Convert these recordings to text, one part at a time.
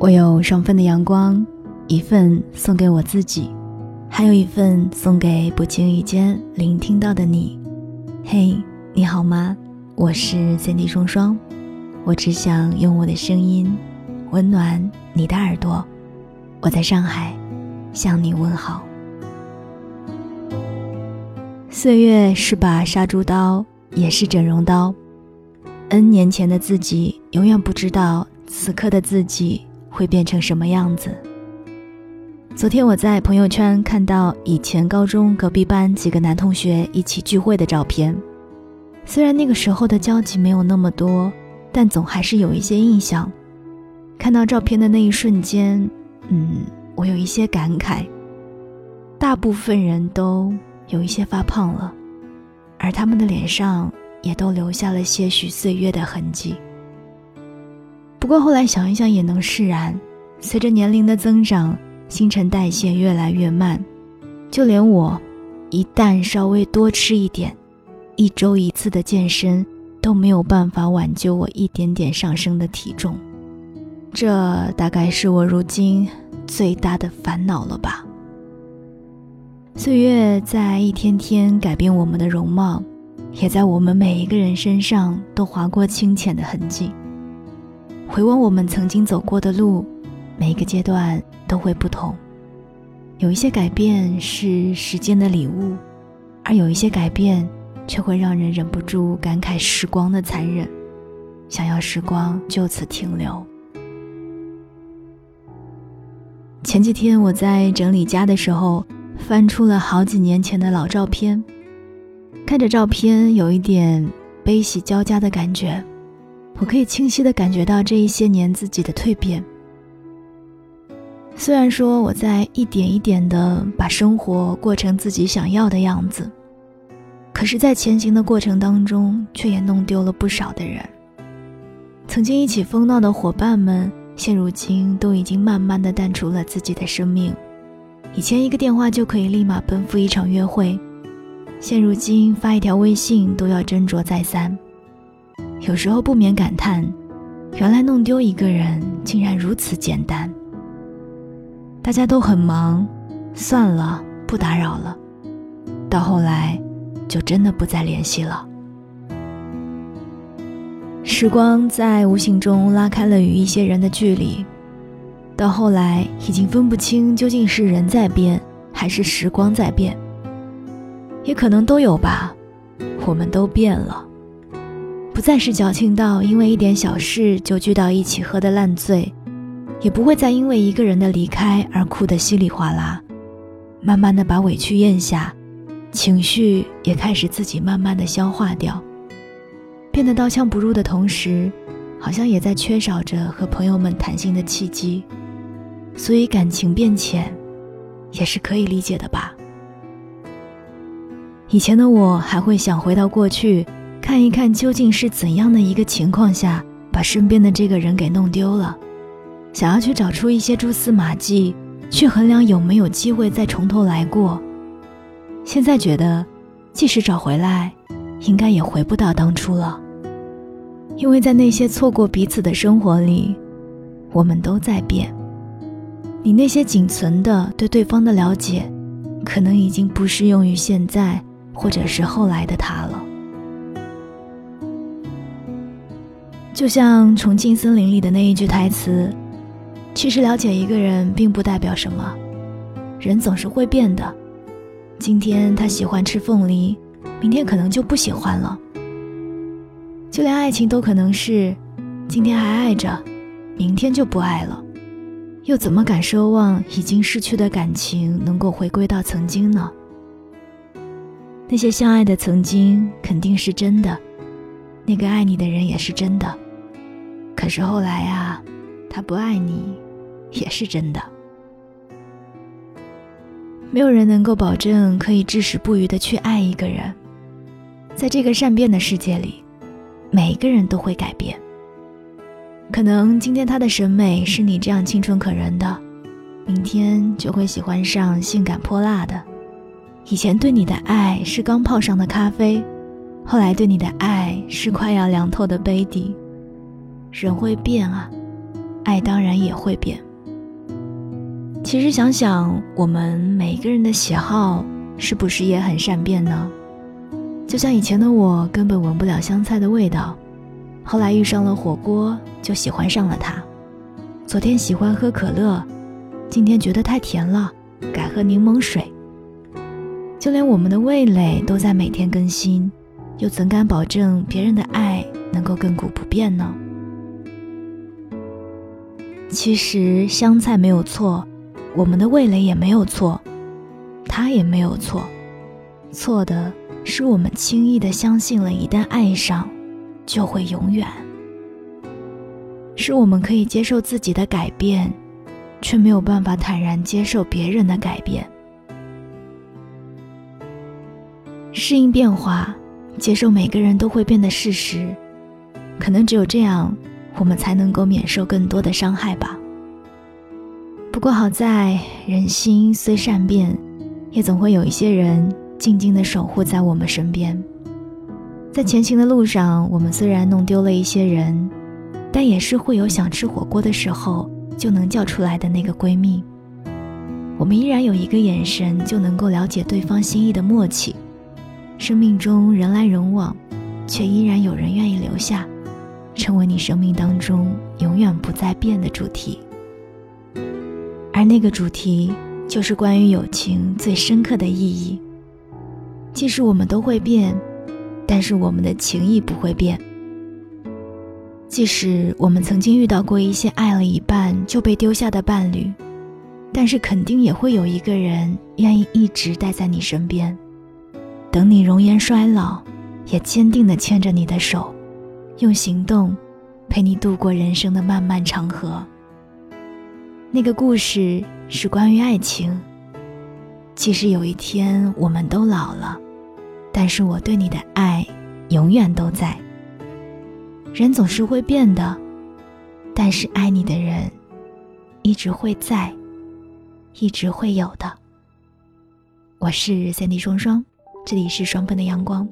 我有双份的阳光，一份送给我自己，还有一份送给不经意间聆听到的你。嘿，你好吗？我是 Cindy 双双，我只想用我的声音温暖你的耳朵。我在上海向你问好。岁月是把杀猪刀，也是整容刀。N 年前的自己，永远不知道此刻的自己。会变成什么样子？昨天我在朋友圈看到以前高中隔壁班几个男同学一起聚会的照片，虽然那个时候的交集没有那么多，但总还是有一些印象。看到照片的那一瞬间，嗯，我有一些感慨。大部分人都有一些发胖了，而他们的脸上也都留下了些许岁月的痕迹。不过后来想一想也能释然，随着年龄的增长，新陈代谢越来越慢，就连我，一旦稍微多吃一点，一周一次的健身都没有办法挽救我一点点上升的体重，这大概是我如今最大的烦恼了吧。岁月在一天天改变我们的容貌，也在我们每一个人身上都划过清浅的痕迹。回望我们曾经走过的路，每一个阶段都会不同。有一些改变是时间的礼物，而有一些改变却会让人忍不住感慨时光的残忍，想要时光就此停留。前几天我在整理家的时候，翻出了好几年前的老照片，看着照片有一点悲喜交加的感觉。我可以清晰的感觉到这一些年自己的蜕变。虽然说我在一点一点的把生活过成自己想要的样子，可是，在前行的过程当中，却也弄丢了不少的人。曾经一起疯闹的伙伴们，现如今都已经慢慢的淡出了自己的生命。以前一个电话就可以立马奔赴一场约会，现如今发一条微信都要斟酌再三。有时候不免感叹，原来弄丢一个人竟然如此简单。大家都很忙，算了，不打扰了。到后来，就真的不再联系了。时光在无形中拉开了与一些人的距离，到后来已经分不清究竟是人在变，还是时光在变。也可能都有吧，我们都变了。不再是矫情到因为一点小事就聚到一起喝得烂醉，也不会再因为一个人的离开而哭得稀里哗啦。慢慢的把委屈咽下，情绪也开始自己慢慢的消化掉。变得刀枪不入的同时，好像也在缺少着和朋友们谈心的契机，所以感情变浅，也是可以理解的吧。以前的我还会想回到过去。看一看究竟是怎样的一个情况下，把身边的这个人给弄丢了，想要去找出一些蛛丝马迹，去衡量有没有机会再从头来过。现在觉得，即使找回来，应该也回不到当初了，因为在那些错过彼此的生活里，我们都在变。你那些仅存的对对方的了解，可能已经不适用于现在或者是后来的他了。就像《重庆森林》里的那一句台词：“其实了解一个人并不代表什么，人总是会变的。今天他喜欢吃凤梨，明天可能就不喜欢了。就连爱情都可能是，今天还爱着，明天就不爱了。又怎么敢奢望已经失去的感情能够回归到曾经呢？那些相爱的曾经肯定是真的，那个爱你的人也是真的。”可是后来啊，他不爱你，也是真的。没有人能够保证可以至死不渝的去爱一个人，在这个善变的世界里，每一个人都会改变。可能今天他的审美是你这样清纯可人的，明天就会喜欢上性感泼辣的。以前对你的爱是刚泡上的咖啡，后来对你的爱是快要凉透的杯底。人会变啊，爱当然也会变。其实想想，我们每个人的喜好是不是也很善变呢？就像以前的我，根本闻不了香菜的味道，后来遇上了火锅，就喜欢上了它。昨天喜欢喝可乐，今天觉得太甜了，改喝柠檬水。就连我们的味蕾都在每天更新，又怎敢保证别人的爱能够亘古不变呢？其实香菜没有错，我们的味蕾也没有错，他也没有错，错的是我们轻易的相信了，一旦爱上，就会永远。是我们可以接受自己的改变，却没有办法坦然接受别人的改变。适应变化，接受每个人都会变的事实，可能只有这样，我们才能够免受更多的伤害吧。不过好在人心虽善变，也总会有一些人静静的守护在我们身边。在前行的路上，我们虽然弄丢了一些人，但也是会有想吃火锅的时候就能叫出来的那个闺蜜。我们依然有一个眼神就能够了解对方心意的默契。生命中人来人往，却依然有人愿意留下，成为你生命当中永远不再变的主题。而那个主题，就是关于友情最深刻的意义。即使我们都会变，但是我们的情谊不会变。即使我们曾经遇到过一些爱了一半就被丢下的伴侣，但是肯定也会有一个人愿意一直待在你身边。等你容颜衰老，也坚定地牵着你的手，用行动陪你度过人生的漫漫长河。那个故事是关于爱情。即使有一天我们都老了，但是我对你的爱永远都在。人总是会变的，但是爱你的人一直会在，一直会有的。我是三 D 双双。这里是双份的阳光，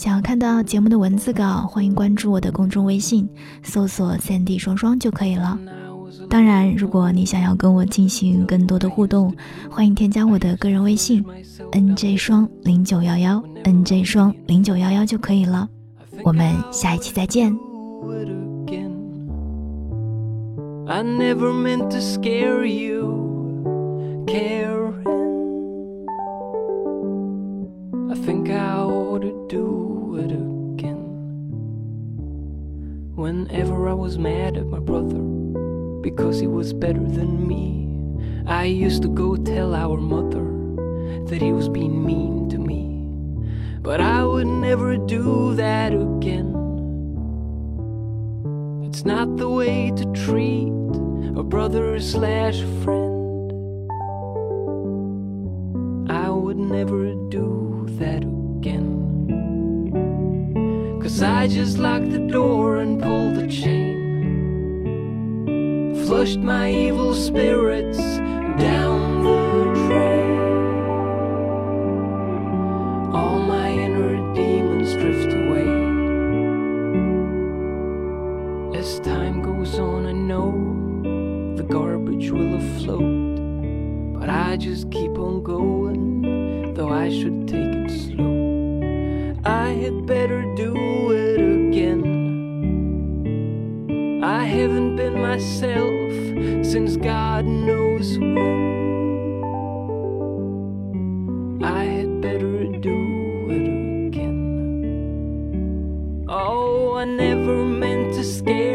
想要看到节目的文字稿，欢迎关注我的公众微信，搜索“三 D 双双”就可以了。当然，如果你想要跟我进行更多的互动，欢迎添加我的个人微信 “nj 双零九幺幺 ”，nj 双零九幺幺就可以了。我们下一期再见。think Whenever I was mad at my brother because he was better than me, I used to go tell our mother that he was being mean to me. But I would never do that again. It's not the way to treat a brother slash friend. Just locked the door and pulled the chain. Flushed my evil spirits down the drain. All my inner demons drift away. As time goes on, I know the garbage will afloat. But I just keep on going, though I should take it slow. I had better haven't been myself since God knows when. I had better do it again. Oh, I never meant to scare.